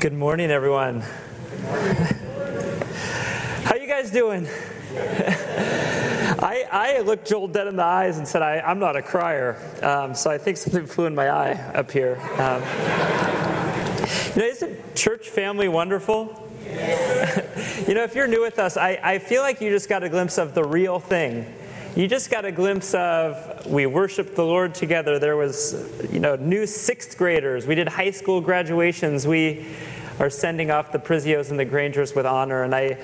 Good morning, everyone. How you guys doing? I, I looked Joel dead in the eyes and said, I, am not a crier. Um, so I think something flew in my eye up here. Um, you know, isn't church family wonderful? you know, if you're new with us, I, I feel like you just got a glimpse of the real thing you just got a glimpse of we worshiped the Lord together. There was, you know, new sixth graders. We did high school graduations. We are sending off the Prizios and the Grangers with honor. And I,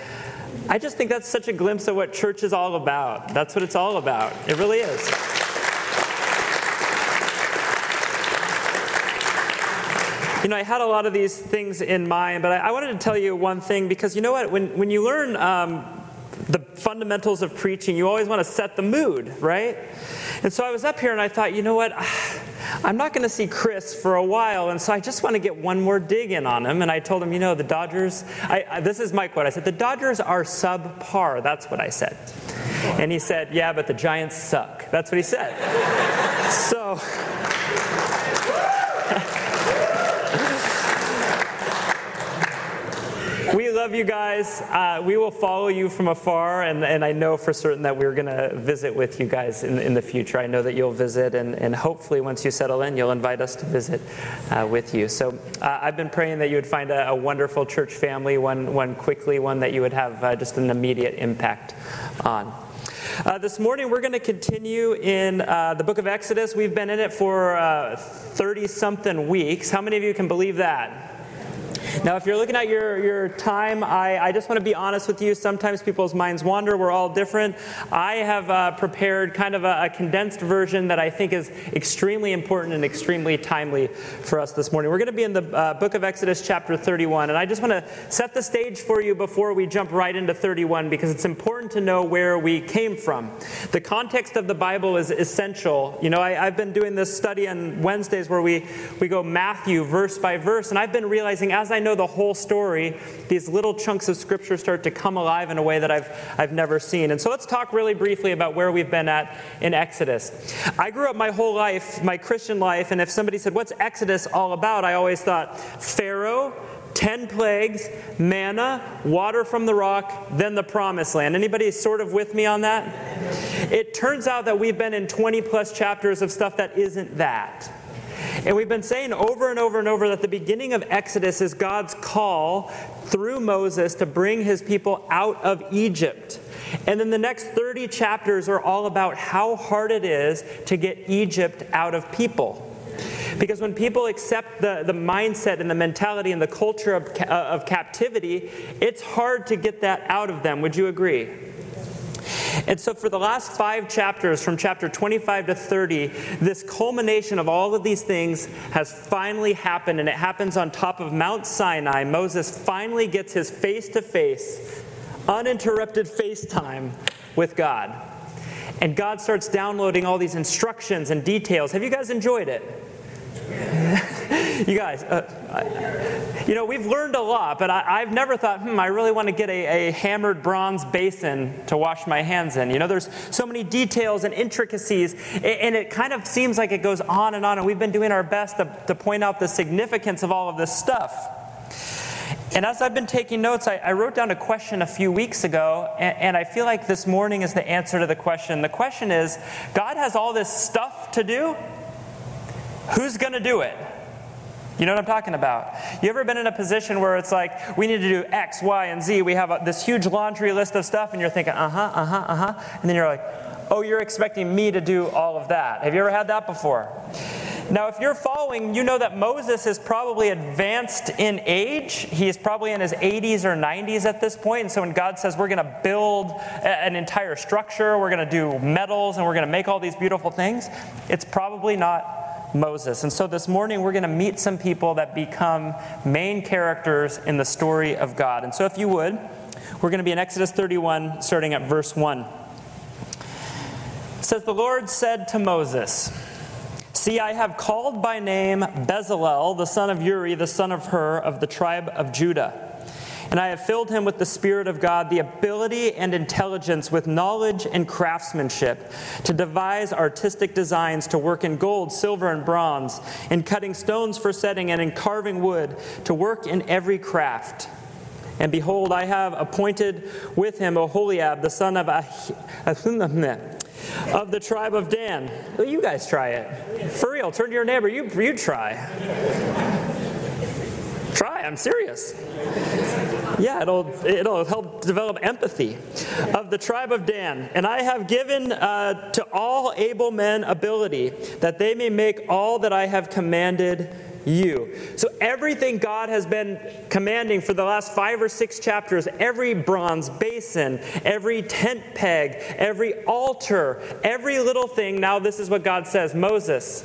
I just think that's such a glimpse of what church is all about. That's what it's all about. It really is. You know, I had a lot of these things in mind, but I, I wanted to tell you one thing because you know what? When, when you learn um, the fundamentals of preaching, you always want to set the mood, right? And so I was up here and I thought, you know what? I'm not going to see Chris for a while, and so I just want to get one more dig in on him. And I told him, you know, the Dodgers, I, I, this is my quote. I said, the Dodgers are subpar. That's what I said. And he said, yeah, but the Giants suck. That's what he said. so. Love you guys. Uh, we will follow you from afar, and, and I know for certain that we're going to visit with you guys in, in the future. I know that you'll visit, and, and hopefully, once you settle in, you'll invite us to visit uh, with you. So uh, I've been praying that you would find a, a, wonderful church family, one, one quickly, one that you would have uh, just an immediate impact on. Uh, this morning, we're going to continue in uh, the book of Exodus. We've been in it for 30 something weeks. How many of you can believe that? Now, if you're looking at your, your time, I, I just want to be honest with you. Sometimes people's minds wander. We're all different. I have uh, prepared kind of a, a, condensed version that I think is extremely important and extremely timely for us this morning. We're going to be in the uh, book of Exodus, chapter 31. And I just want to set the stage for you before we jump right into 31 because it's important to know where we came from. The context of the Bible is essential. You know, I, I've been doing this study on Wednesdays where we, we go Matthew verse by verse, and I've been realizing as I know the whole story, these little chunks of scripture start to come alive in a way that I've, I've never seen. And so let's talk really briefly about where we've been at in Exodus. I grew up my whole life, my Christian life, and if somebody said, What's Exodus all about? I always thought Pharaoh, 10 plagues, manna, water from the rock, then the promised land. Anybody sort of with me on that? It turns out that we've been in 20 plus chapters of stuff that isn't that. And we've been saying over and over and over that the beginning of Exodus is God's call through Moses to bring his people out of Egypt. And then the next 30 chapters are all about how hard it is to get Egypt out of people. Because when people accept the, the mindset and the mentality and the culture of, uh, of captivity, it's hard to get that out of them. Would you agree? And so, for the last five chapters, from chapter 25 to 30, this culmination of all of these things has finally happened, and it happens on top of Mount Sinai. Moses finally gets his face to face, uninterrupted FaceTime with God. And God starts downloading all these instructions and details. Have you guys enjoyed it? you guys, uh, you know, we've learned a lot, but I, have never thought, hmm, I really want to get a, a, hammered bronze basin to wash my hands in. You know, there's so many details and intricacies, and it kind of seems like it goes on and on, and we've been doing our best to, to point out the significance of all of this stuff. And as I've been taking notes, I, I, wrote down a question a few weeks ago, and, and, I feel like this morning is the answer to the question. The question is God has all this stuff to do, Who's going to do it? You know what I'm talking about? You ever been in a position where it's like, we need to do X, Y, and Z? We have a, this huge laundry list of stuff, and you're thinking, uh huh, uh huh, uh huh. And then you're like, oh, you're expecting me to do all of that. Have you ever had that before? Now, if you're following, you know that Moses is probably advanced in age. He is probably in his 80s or 90s at this point. And so when God says we're going to build an entire structure, we're going to do metals, and we're going to make all these beautiful things, it's probably not Moses. And so this morning we're going to meet some people that become main characters in the story of God. And so if you would, we're going to be in Exodus 31, starting at verse 1. It says, The Lord said to Moses, See, I have called by name Bezalel, the son of Uri, the son of Hur, of the tribe of Judah. And I have filled him with the Spirit of God, the ability and intelligence, with knowledge and craftsmanship, to devise artistic designs, to work in gold, silver, and bronze, in cutting stones for setting, and in carving wood, to work in every craft. And behold, I have appointed with him Oholiab, the son of Ahihud of the tribe of Dan. Well, you guys try it. For real, turn to your neighbor. You, you try. try, I'm serious. Yeah, it'll, it'll help develop empathy. Of the tribe of Dan. And I have given uh, to all able men ability that they may make all that I have commanded you. So, everything God has been commanding for the last five or six chapters every bronze basin, every tent peg, every altar, every little thing now this is what God says Moses,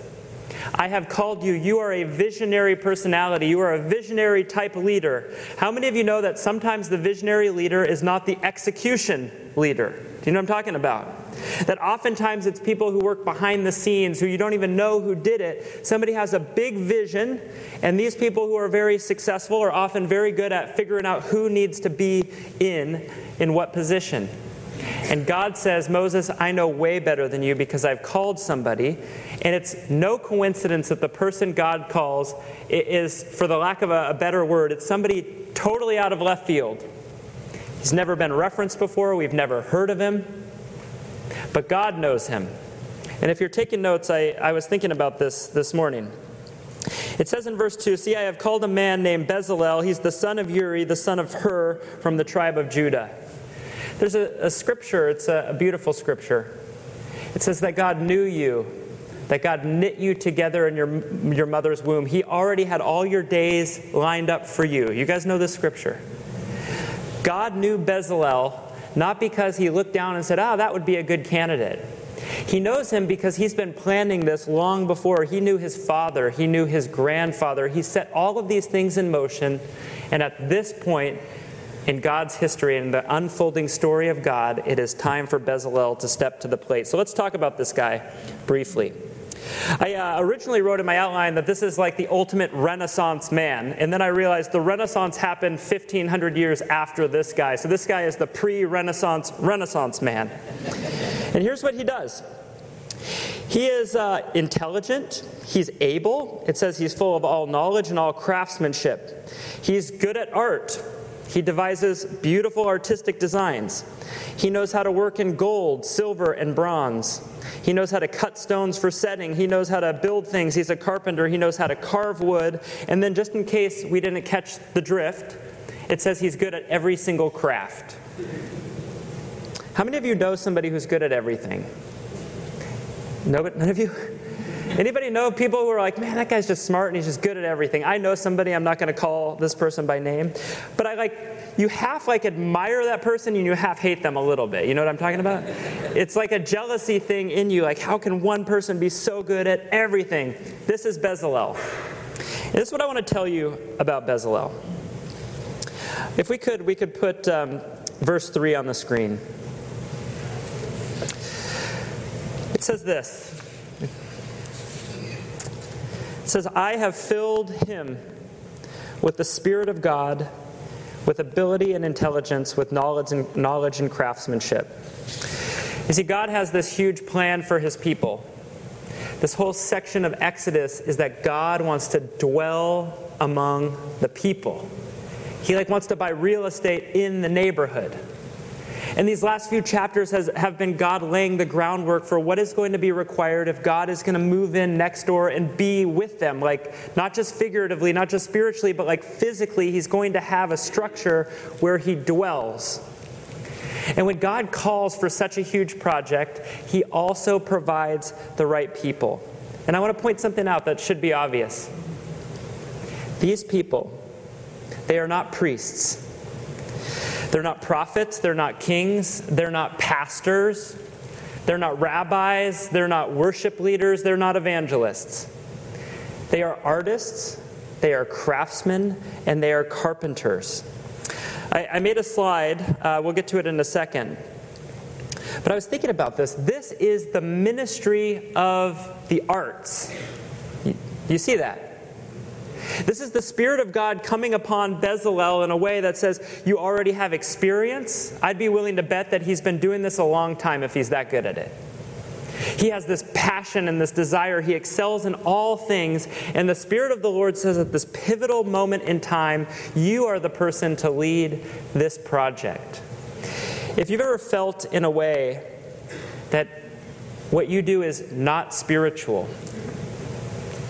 I have called you. You are a visionary personality. You are a visionary type leader. How many of you know that sometimes the visionary leader is not the execution leader? Do you know what I'm talking about? That oftentimes it's people who work behind the scenes who you don't even know who did it. Somebody has a big vision, and these people who are very successful are often very good at figuring out who needs to be in in what position. And God says, Moses, I know way better than you because I've called somebody. And it's no coincidence that the person God calls is, for the lack of a, better word, it's somebody totally out of left field. He's never been referenced before, we've never heard of him, but God knows him. And if you're taking notes, I, I was thinking about this this morning. It says in verse 2 See, I have called a man named Bezalel. He's the son of Uri, the son of Hur, from the tribe of Judah. There's a, a scripture, it's a, a beautiful scripture. It says that God knew you, that God knit you together in your, your mother's womb. He already had all your days lined up for you. You guys know this scripture. God knew Bezalel not because he looked down and said, Ah, oh, that would be a good candidate. He knows him because he's been planning this long before. He knew his father, he knew his grandfather. He set all of these things in motion, and at this point, in God's history and the unfolding story of God, it is time for Bezalel to step to the plate. So let's talk about this guy briefly. I uh, originally wrote in my outline that this is like the ultimate Renaissance man, and then I realized the Renaissance happened 1500 years after this guy. So this guy is the pre Renaissance Renaissance man. And here's what he does he is uh, intelligent, he's able. It says he's full of all knowledge and all craftsmanship. He's good at art. He devises beautiful artistic designs. He knows how to work in gold, silver, and bronze. He knows how to cut stones for setting. He knows how to build things. He's a carpenter. He knows how to carve wood. And then, just in case we didn't catch the drift, it says he's good at every single craft. How many of you know somebody who's good at everything? No, but none of you? Anybody know people who are like, man, that guy's just smart and he's just good at everything? I know somebody, I'm not going to call this person by name, but I like, you half like admire that person and you half hate them a little bit. You know what I'm talking about? It's like a jealousy thing in you. Like, how can one person be so good at everything? This is Bezalel. And this is what I want to tell you about Bezalel. If we could, we could put um, verse 3 on the screen. It says this it says, I have filled him with the Spirit of God, with ability and intelligence, with knowledge and, knowledge and craftsmanship. You see, God has this huge plan for his people. This whole section of Exodus is that God wants to dwell among the people. He like wants to buy real estate in the neighborhood. And these last few chapters has, have been God laying the groundwork for what is going to be required if God is going to move in next door and be with them. Like, not just figuratively, not just spiritually, but like physically, He's going to have a structure where He dwells. And when God calls for such a huge project, He also provides the right people. And I want to point something out that should be obvious. These people, they are not priests. They're not prophets, they're not kings, they're not pastors, they're not rabbis, they're not worship leaders, they're not evangelists. They are artists, they are craftsmen, and they are carpenters. I, I made a slide, uh, we'll get to it in a second. But I was thinking about this. This is the ministry of the arts. You, you see that? This is the Spirit of God coming upon Bezalel in a way that says, You already have experience. I'd be willing to bet that he's been doing this a long time if he's that good at it. He has this passion and this desire. He excels in all things. And the Spirit of the Lord says at this pivotal moment in time, you are the person to lead this project. If you've ever felt in a way that what you do is not spiritual,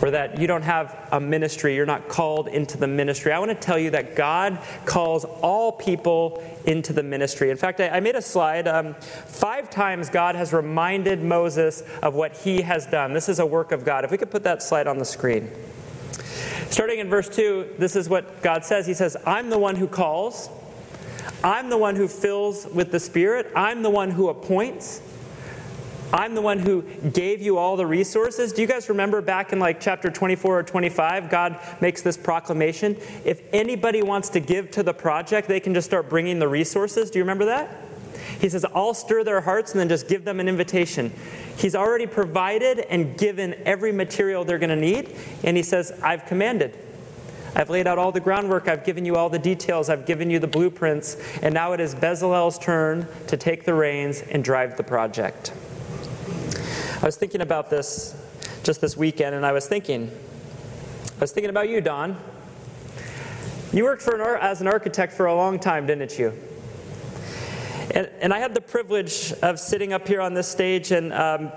or that you don't have a ministry, you're not called into the ministry. I want to tell you that God calls all people into the ministry. In fact, I, I made a slide. Um, five times God has reminded Moses of what he has done. This is a work of God. If we could put that slide on the screen. Starting in verse 2, this is what God says He says, I'm the one who calls, I'm the one who fills with the Spirit, I'm the one who appoints. I'm the one who gave you all the resources. Do you guys remember back in like chapter 24 or 25, God makes this proclamation? If anybody wants to give to the project, they can just start bringing the resources. Do you remember that? He says, I'll stir their hearts and then just give them an invitation. He's already provided and given every material they're going to need. And he says, I've commanded. I've laid out all the groundwork. I've given you all the details. I've given you the blueprints. And now it is Bezalel's turn to take the reins and drive the project. I was thinking about this just this weekend, and I was thinking, I was thinking about you, Don. You worked for an, as an architect for a long time, didn't you? And, and I had the privilege of sitting up here on this stage and um,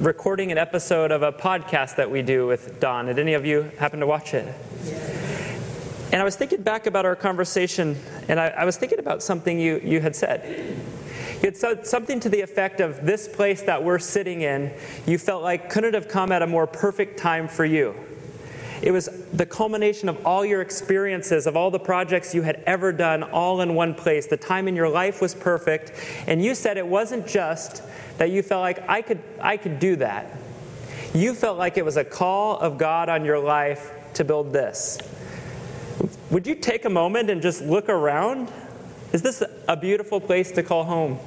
recording an episode of a podcast that we do with Don. Did any of you happen to watch it? And I was thinking back about our conversation, and I, I was thinking about something you, you had said. You had something to the effect of this place that we're sitting in, you felt like couldn't have come at a more perfect time for you. It was the culmination of all your experiences, of all the projects you had ever done, all in one place. The time in your life was perfect. And you said it wasn't just that you felt like I could, I could do that. You felt like it was a call of God on your life to build this. Would you take a moment and just look around? Is this a beautiful place to call home?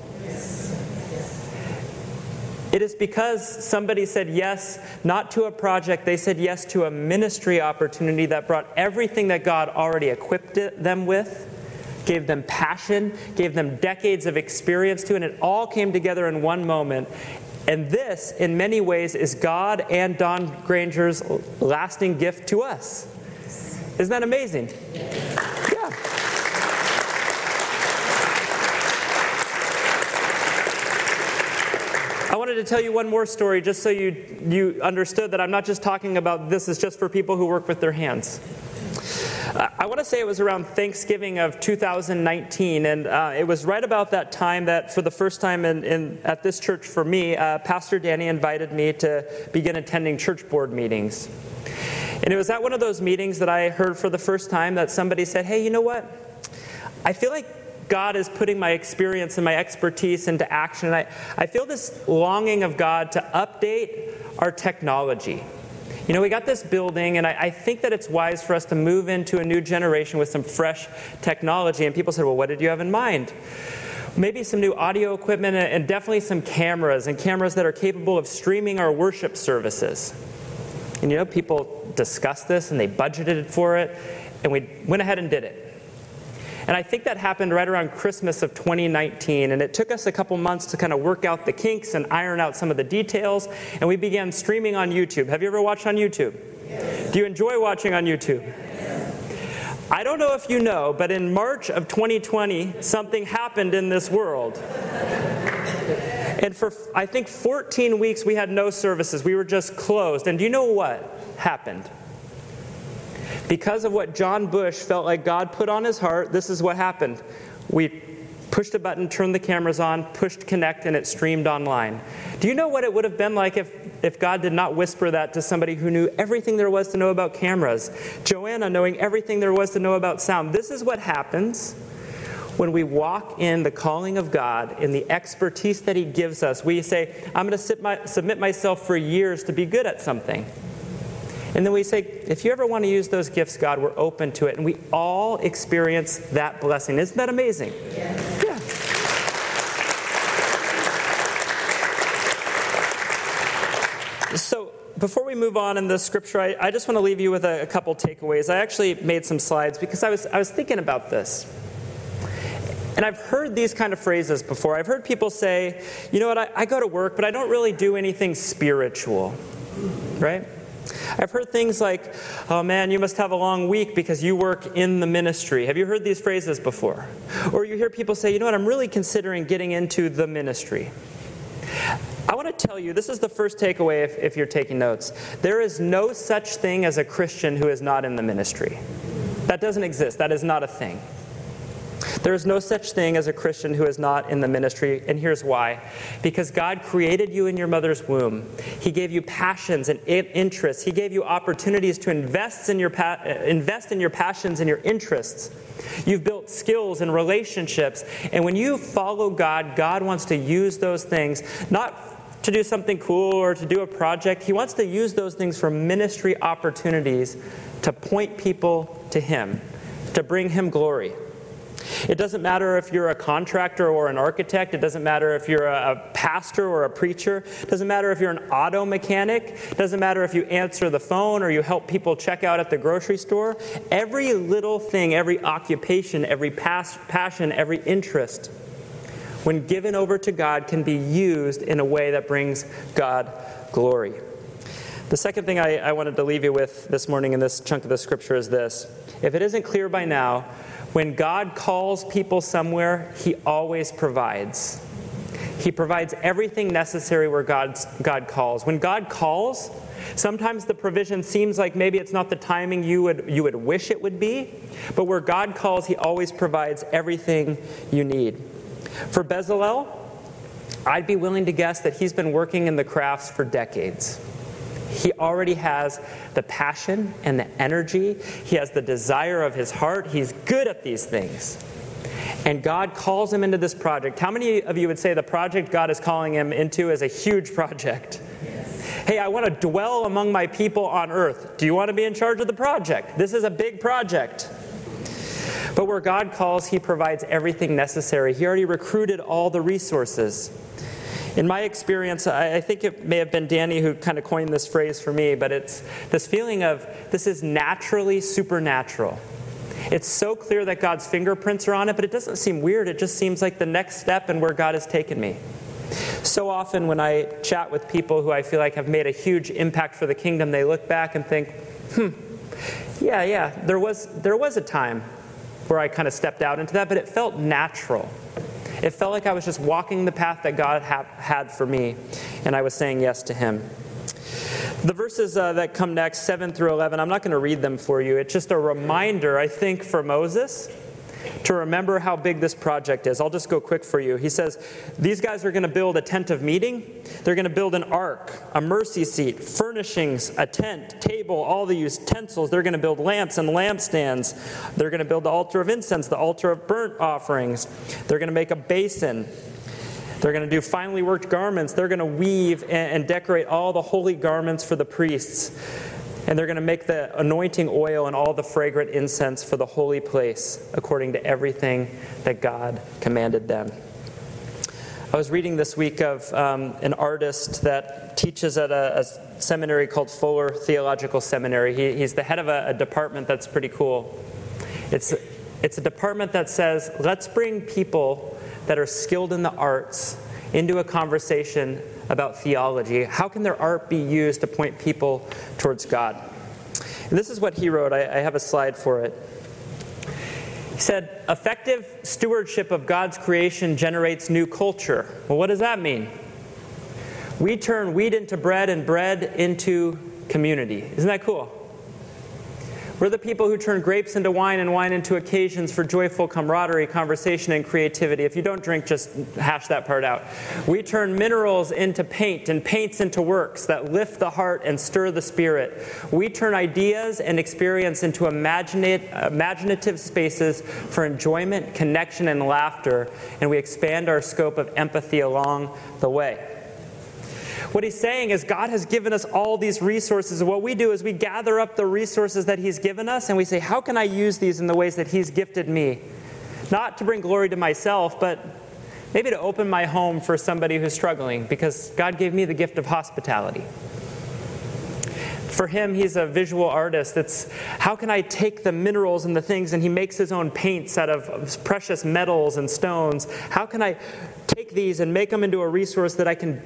It is because somebody said yes, not to a project, they said yes to a ministry opportunity that brought everything that God already equipped them with, gave them passion, gave them decades of experience to, and it all came together in one moment. And this, in many ways, is God and Don Granger's lasting gift to us. Isn't that amazing? Yeah. I wanted to tell you one more story just so you, you understood that I'm not just talking about this is just for people who work with their hands. Uh, I want to say it was around Thanksgiving of 2019, and uh, it was right about that time that, for the first time in, in at this church for me, uh, Pastor Danny invited me to begin attending church board meetings. And it was at one of those meetings that I heard for the first time that somebody said, Hey, you know what? I feel like God is putting my experience and my expertise into action. And I, I feel this longing of God to update our technology. You know, we got this building, and I, I, think that it's wise for us to move into a new generation with some fresh technology. And people said, Well, what did you have in mind? Maybe some new audio equipment and definitely some cameras, and cameras that are capable of streaming our worship services. And you know, people discussed this and they budgeted for it, and we went ahead and did it. And I think that happened right around Christmas of 2019. And it took us a couple months to kind of work out the kinks and iron out some of the details. And we began streaming on YouTube. Have you ever watched on YouTube? Yes. Do you enjoy watching on YouTube? I don't know if you know, but in March of 2020, something happened in this world. And for, I think, 14 weeks, we had no services. We were just closed. And do you know what happened? Because of what John Bush felt like God put on his heart, this is what happened. We pushed a button, turned the cameras on, pushed connect, and it streamed online. Do you know what it would have been like if, if God did not whisper that to somebody who knew everything there was to know about cameras? Joanna knowing everything there was to know about sound. This is what happens when we walk in the calling of God, in the expertise that He gives us. We say, I'm going to submit myself for years to be good at something. And then we say, if you ever want to use those gifts, God, we're open to it. And we all experience that blessing. Isn't that amazing? Yeah. yeah. So, before we move on in the scripture, I, I just want to leave you with a, a couple takeaways. I actually made some slides because I was, I was thinking about this. And I've heard these kind of phrases before. I've heard people say, you know what, I, I go to work, but I don't really do anything spiritual, right? I've heard things like, oh man, you must have a long week because you work in the ministry. Have you heard these phrases before? Or you hear people say, you know what, I'm really considering getting into the ministry. I want to tell you this is the first takeaway if, if, you're taking notes. There is no such thing as a Christian who is not in the ministry. That doesn't exist, that is not a thing. There is no such thing as a Christian who is not in the ministry, and here's why. Because God created you in your mother's womb. He gave you passions and interests. He gave you opportunities to invest in your, pa- uh, invest in your passions and your interests. You've built skills and relationships, and when you follow God, God wants to use those things, not to do something cool or to do a project. He wants to use those things for ministry opportunities to point people to Him, to bring Him glory. It doesn't matter if you're a contractor or an architect. It doesn't matter if you're a, pastor or a preacher. It doesn't matter if you're an auto mechanic. It doesn't matter if you answer the phone or you help people check out at the grocery store. Every little thing, every occupation, every pas- passion, every interest, when given over to God, can be used in a way that brings God glory. The second thing I, I wanted to leave you with this morning in this chunk of the scripture is this. If it isn't clear by now, when God calls people somewhere, He always provides. He provides everything necessary where God's, God calls. When God calls, sometimes the provision seems like maybe it's not the timing you would, you would wish it would be, but where God calls, He always provides everything you need. For Bezalel, I'd be willing to guess that he's been working in the crafts for decades. He already has the passion and the energy. He has the desire of his heart. He's good at these things. And God calls him into this project. How many of you would say the project God is calling him into is a huge project? Yes. Hey, I want to dwell among my people on earth. Do you want to be in charge of the project? This is a big project. But where God calls, He provides everything necessary. He already recruited all the resources. In my experience, I, think it may have been Danny who kind of coined this phrase for me, but it's this feeling of this is naturally supernatural. It's so clear that God's fingerprints are on it, but it doesn't seem weird. It just seems like the next step and where God has taken me. So often, when I chat with people who I feel like have made a huge impact for the kingdom, they look back and think, hmm, yeah, yeah, there was, there was a time where I kind of stepped out into that, but it felt natural. It felt like I was just walking the path that God ha- had for me, and I was saying yes to Him. The verses uh, that come next, 7 through 11, I'm not going to read them for you. It's just a reminder, I think, for Moses to remember how big this project is. I'll just go quick for you. He says, These guys are going to build a tent of meeting. They're going to build an ark, a mercy seat, furnishings, a tent, table, all the utensils. They're going to build lamps and lampstands. They're going to build the altar of incense, the altar of burnt offerings. They're going to make a basin. They're going to do finely worked garments. They're going to weave and decorate all the holy garments for the priests. And they're going to make the anointing oil and all the fragrant incense for the holy place according to everything that God commanded them. I was reading this week of um, an artist that teaches at a, a, seminary called Fuller Theological Seminary. He, he's the head of a, a department that's pretty cool. It's, it's a department that says, let's bring people that are skilled in the arts into a conversation about theology. How can their art be used to point people towards God? And this is what he wrote. I, I have a slide for it. He said, Effective stewardship of God's creation generates new culture. Well, what does that mean? We turn wheat into bread and bread into community. Isn't that cool? We're the people who turn grapes into wine and wine into occasions for joyful camaraderie, conversation, and creativity. If you don't drink, just hash that part out. We turn minerals into paint and paints into works that lift the heart and stir the spirit. We turn ideas and experience into imaginative spaces for enjoyment, connection, and laughter, and we expand our scope of empathy along the way. What he's saying is God has given us all these resources. What we do is we gather up the resources that he's given us and we say, How can I use these in the ways that he's gifted me? Not to bring glory to myself, but maybe to open my home for somebody who's struggling because God gave me the gift of hospitality. For him, he's a visual artist. It's how can I take the minerals and the things, and he makes his own paints out of precious metals and stones. How can I take these and make them into a resource that I can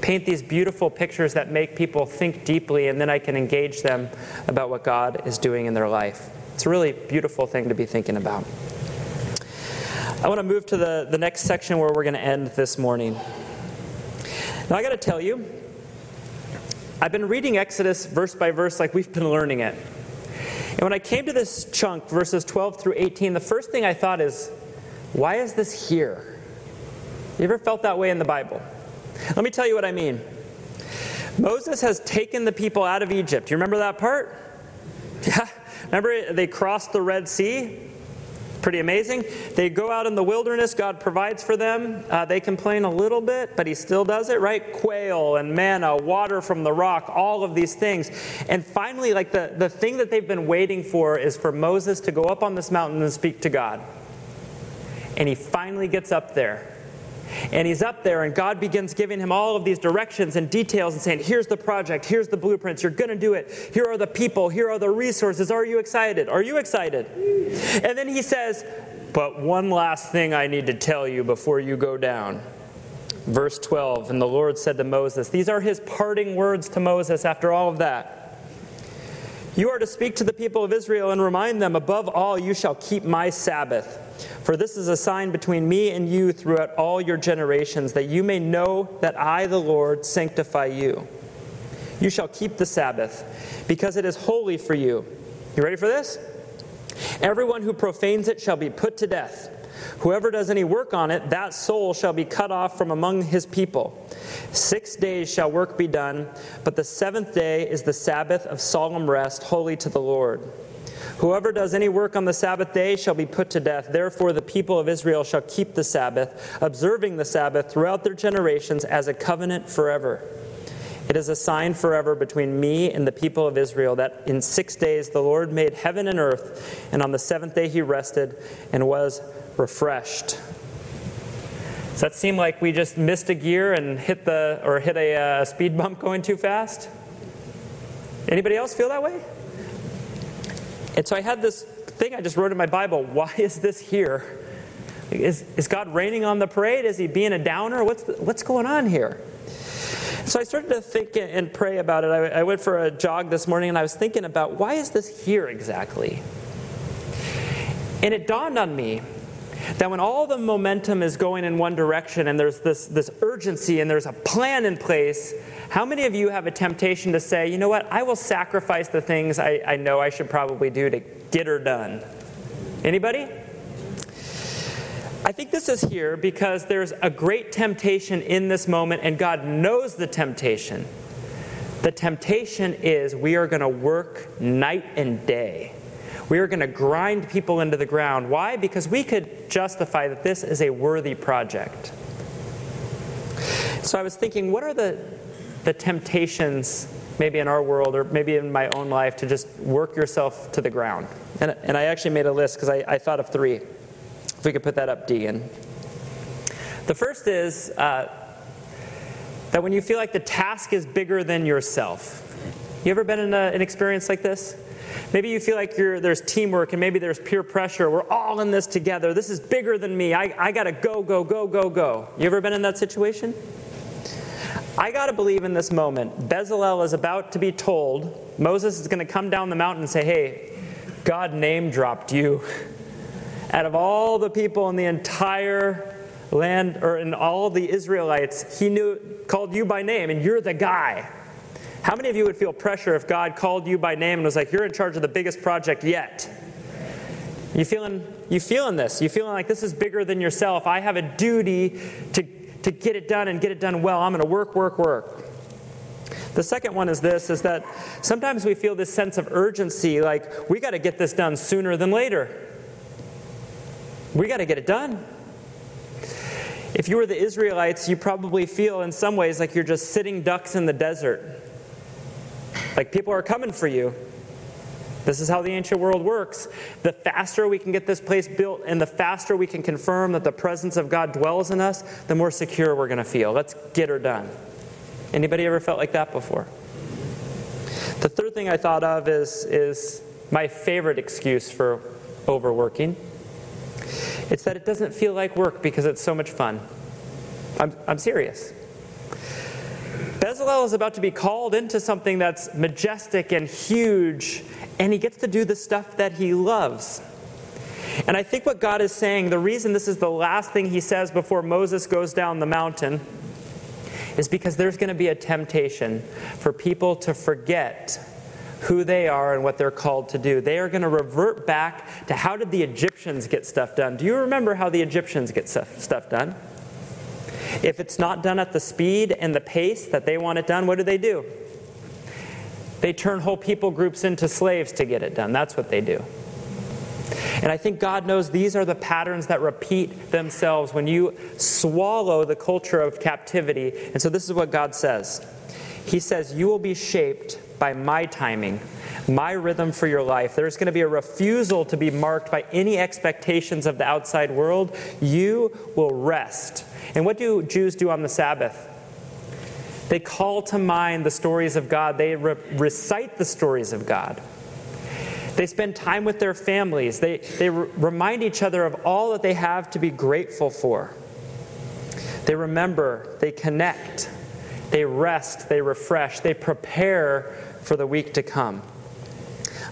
paint these beautiful pictures that make people think deeply, and then I can engage them about what God is doing in their life? It's a really beautiful thing to be thinking about. I want to move to the, the next section where we're going to end this morning. Now, I got to tell you, I've been reading Exodus verse by verse like we've been learning it. And when I came to this chunk, verses 12 through 18, the first thing I thought is, why is this here? You ever felt that way in the Bible? Let me tell you what I mean. Moses has taken the people out of Egypt. You remember that part? Yeah. Remember they crossed the Red Sea? Pretty amazing. They go out in the wilderness, God provides for them. Uh, they complain a little bit, but He still does it, right? Quail and manna, water from the rock, all of these things. And finally, like the, the thing that they've been waiting for is for Moses to go up on this mountain and speak to God. And he finally gets up there. And he's up there, and God begins giving him all of these directions and details and saying, Here's the project, here's the blueprints, you're going to do it. Here are the people, here are the resources. Are you excited? Are you excited? And then he says, But one last thing I need to tell you before you go down. Verse 12 And the Lord said to Moses, These are his parting words to Moses after all of that. You are to speak to the people of Israel and remind them, above all, you shall keep my Sabbath. For this is a sign between me and you throughout all your generations, that you may know that I, the Lord, sanctify you. You shall keep the Sabbath, because it is holy for you. You ready for this? Everyone who profanes it shall be put to death. Whoever does any work on it, that soul shall be cut off from among his people. Six days shall work be done, but the seventh day is the Sabbath of solemn rest, holy to the Lord. Whoever does any work on the Sabbath day shall be put to death. Therefore, the people of Israel shall keep the Sabbath, observing the Sabbath throughout their generations as a covenant forever. It is a sign forever between me and the people of Israel that in six days the Lord made heaven and earth, and on the seventh day he rested and was refreshed. Does that seem like we just missed a gear and hit the or hit a uh, speed bump going too fast? Anybody else feel that way? And so I had this thing I just wrote in my Bible. Why is this here? Is, is God raining on the parade? Is he being a downer? What's, what's going on here? So I started to think and pray about it. I, I went for a jog this morning and I was thinking about why is this here exactly? And it dawned on me that when all the momentum is going in one direction and there's this, this urgency and there's a plan in place, how many of you have a temptation to say, you know what, I will sacrifice the things I, I know I should probably do to get her done? Anybody? I think this is here because there's a great temptation in this moment, and God knows the temptation. The temptation is we are going to work night and day we are going to grind people into the ground. Why? Because we could justify that this is a worthy project. So I was thinking, what are the, the temptations, maybe in our world or maybe in my own life, to just work yourself to the ground? And, and I actually made a list because I, I thought of three. If we could put that up, Deegan. The first is uh, that when you feel like the task is bigger than yourself. You ever been in a, an experience like this? Maybe you feel like there's teamwork and maybe there's peer pressure. We're all in this together. This is bigger than me. I, I got to go, go, go, go, go. You ever been in that situation? I got to believe in this moment. Bezalel is about to be told, Moses is going to come down the mountain and say, Hey, God name dropped you. Out of all the people in the entire land, or in all the Israelites, he knew, called you by name, and you're the guy. How many of you would feel pressure if God called you by name and was like, "You're in charge of the biggest project yet"? You feeling you feeling this? You feeling like this is bigger than yourself? I have a duty to to get it done and get it done well. I'm going to work, work, work. The second one is this is that sometimes we feel this sense of urgency like we got to get this done sooner than later. We got to get it done. If you were the Israelites, you probably feel in some ways like you're just sitting ducks in the desert. Like people are coming for you. This is how the ancient world works. The faster we can get this place built and the faster we can confirm that the presence of God dwells in us, the more secure we're going to feel. Let's get her done. Anybody ever felt like that before? The third thing I thought of is, is my favorite excuse for overworking. It's that it doesn't feel like work because it's so much fun. I'm, I'm serious. Bezalel is about to be called into something that's majestic and huge, and he gets to do the stuff that he loves. And I think what God is saying, the reason this is the last thing he says before Moses goes down the mountain, is because there's going to be a temptation for people to forget who they are and what they're called to do. They are going to revert back to how did the Egyptians get stuff done? Do you remember how the Egyptians get stuff, stuff done? If it's not done at the speed and the pace that they want it done, what do they do? They turn whole people groups into slaves to get it done. That's what they do. And I think God knows these are the patterns that repeat themselves when you swallow the culture of captivity. And so this is what God says He says, You will be shaped by my timing, my rhythm for your life. There's going to be a refusal to be marked by any expectations of the outside world. You will rest. And what do Jews do on the Sabbath? They call to mind the stories of God, they re- recite the stories of God. They spend time with their families. They, they re- remind each other of all that they have to be grateful for. They remember, they connect, they rest, they refresh, they prepare for the week to come.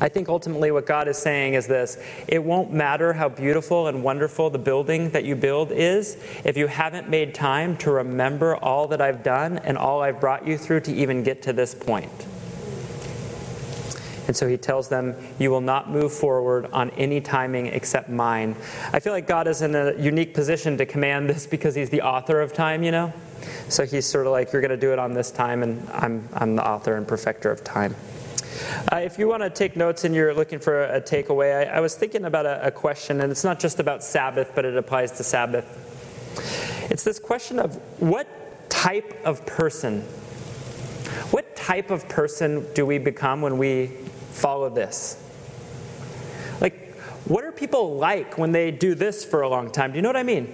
I think ultimately what God is saying is this it won't matter how beautiful and wonderful the building that you build is if you haven't made time to remember all that I've done and all I've brought you through to even get to this point. And so he tells them, You will not move forward on any timing except mine. I feel like God is in a unique position to command this because he's the author of time, you know? So he's sort of like, You're going to do it on this time, and I'm, I'm the author and perfecter of time. Uh, if you want to take notes and you're looking for a, a takeaway, I, I, was thinking about a, a question, and it's not just about Sabbath, but it applies to Sabbath. It's this question of what type of person, what type of person do we become when we follow this? Like, what are people like when they do this for a long time? Do you know what I mean?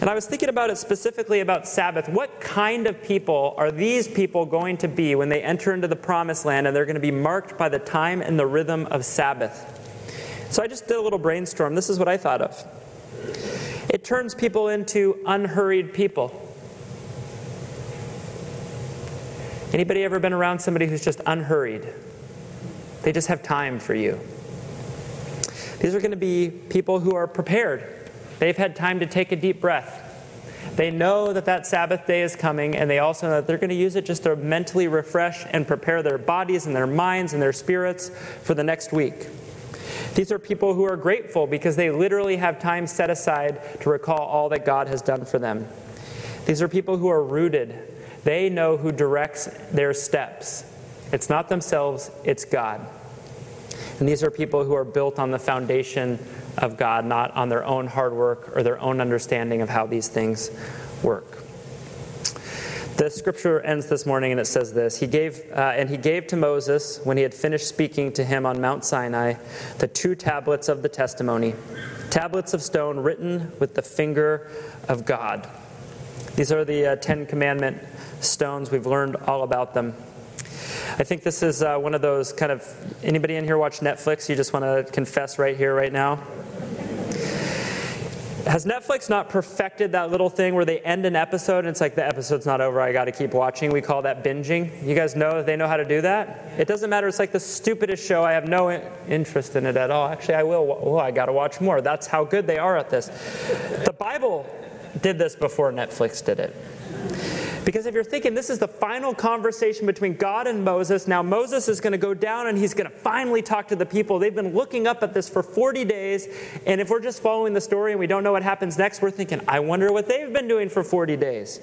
And I was thinking about it specifically about Sabbath. What kind of people are these people going to be when they enter into the promised land and they're going to be marked by the time and the rhythm of Sabbath? So I just did a little brainstorm. This is what I thought of. It turns people into unhurried people. Anybody ever been around somebody who's just unhurried? They just have time for you. These are going to be people who are prepared They've had time to take a deep breath. They know that that Sabbath day is coming, and they also know that they're going to use it just to mentally refresh and prepare their bodies and their minds and their spirits for the next week. These are people who are grateful because they literally have time set aside to recall all that God has done for them. These are people who are rooted. They know who directs their steps. It's not themselves, it's God. And these are people who are built on the foundation of God, not on their own hard work or their own understanding of how these things work. The scripture ends this morning and it says this He gave, uh, and he gave to Moses, when he had finished speaking to him on Mount Sinai, the two tablets of the testimony, tablets of stone written with the finger of God. These are the uh, Ten Commandment stones. We've learned all about them. I think this is uh, one of those kind of anybody in here watch Netflix? You just want to confess right here, right now? Has Netflix not perfected that little thing where they end an episode and it's like the episode's not over, I got to keep watching? We call that binging. You guys know they know how to do that? It doesn't matter. It's like the stupidest show. I have no interest in it at all. Actually, I will. Oh, I got to watch more. That's how good they are at this. The Bible did this before Netflix did it. Because if you're thinking this is the final conversation between God and Moses, now Moses is going to go down and he's going to finally talk to the people. They've been looking up at this for 40 days. And if we're just following the story and we don't know what happens next, we're thinking, I wonder what they've been doing for 40 days.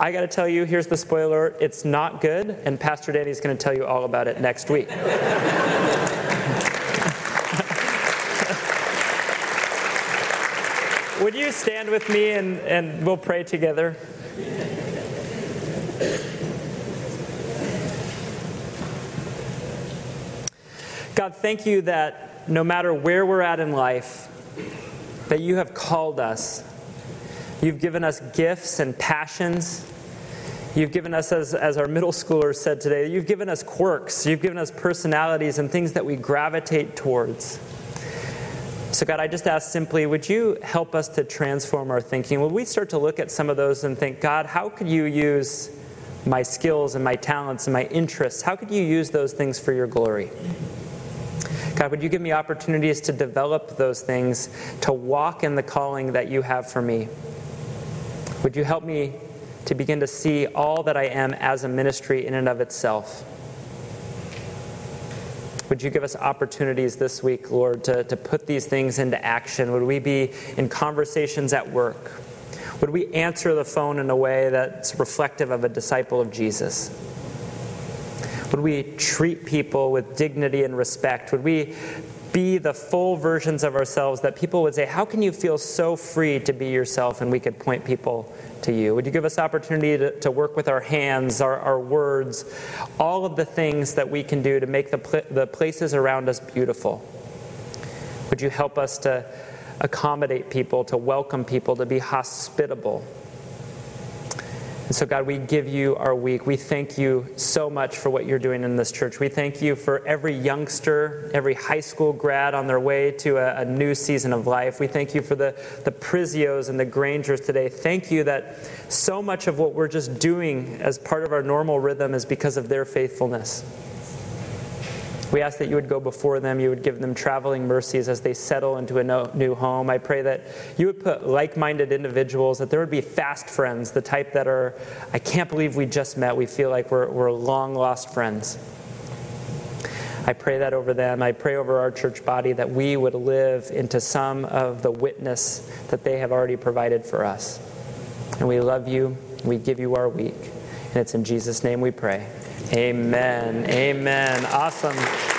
I got to tell you, here's the spoiler it's not good. And Pastor Danny's going to tell you all about it next week. Would you stand with me and, and we'll pray together? God, thank you that no matter where we're at in life, that you have called us. You've given us gifts and passions. You've given us, as, as our middle schoolers said today, you've given us quirks, you've given us personalities and things that we gravitate towards. So, God, I just ask simply, would you help us to transform our thinking? Would we start to look at some of those and think, God, how could you use my skills and my talents and my interests? How could you use those things for your glory? God, would you give me opportunities to develop those things, to walk in the calling that you have for me? Would you help me to begin to see all that I am as a ministry in and of itself? Would you give us opportunities this week, Lord, to, to put these things into action? Would we be in conversations at work? Would we answer the phone in a way that's reflective of a disciple of Jesus? Would we treat people with dignity and respect? Would we be the full versions of ourselves that people would say, How can you feel so free to be yourself? And we could point people to you. Would you give us opportunity to, to work with our hands, our, our, words, all of the things that we can do to make the, pl- the places around us beautiful? Would you help us to accommodate people, to welcome people, to be hospitable? And so, God, we give you our week. We thank you so much for what you're doing in this church. We thank you for every youngster, every high school grad on their way to a, a new season of life. We thank you for the, the Prizios and the Grangers today. Thank you that so much of what we're just doing as part of our normal rhythm is because of their faithfulness. We ask that you would go before them, you would give them traveling mercies as they settle into a new home. I pray that you would put like minded individuals, that there would be fast friends, the type that are, I can't believe we just met. We feel like we're, we're long lost friends. I pray that over them. I pray over our church body that we would live into some of the witness that they have already provided for us. And we love you. We give you our week. And it's in Jesus' name we pray. Amen. Amen. Awesome.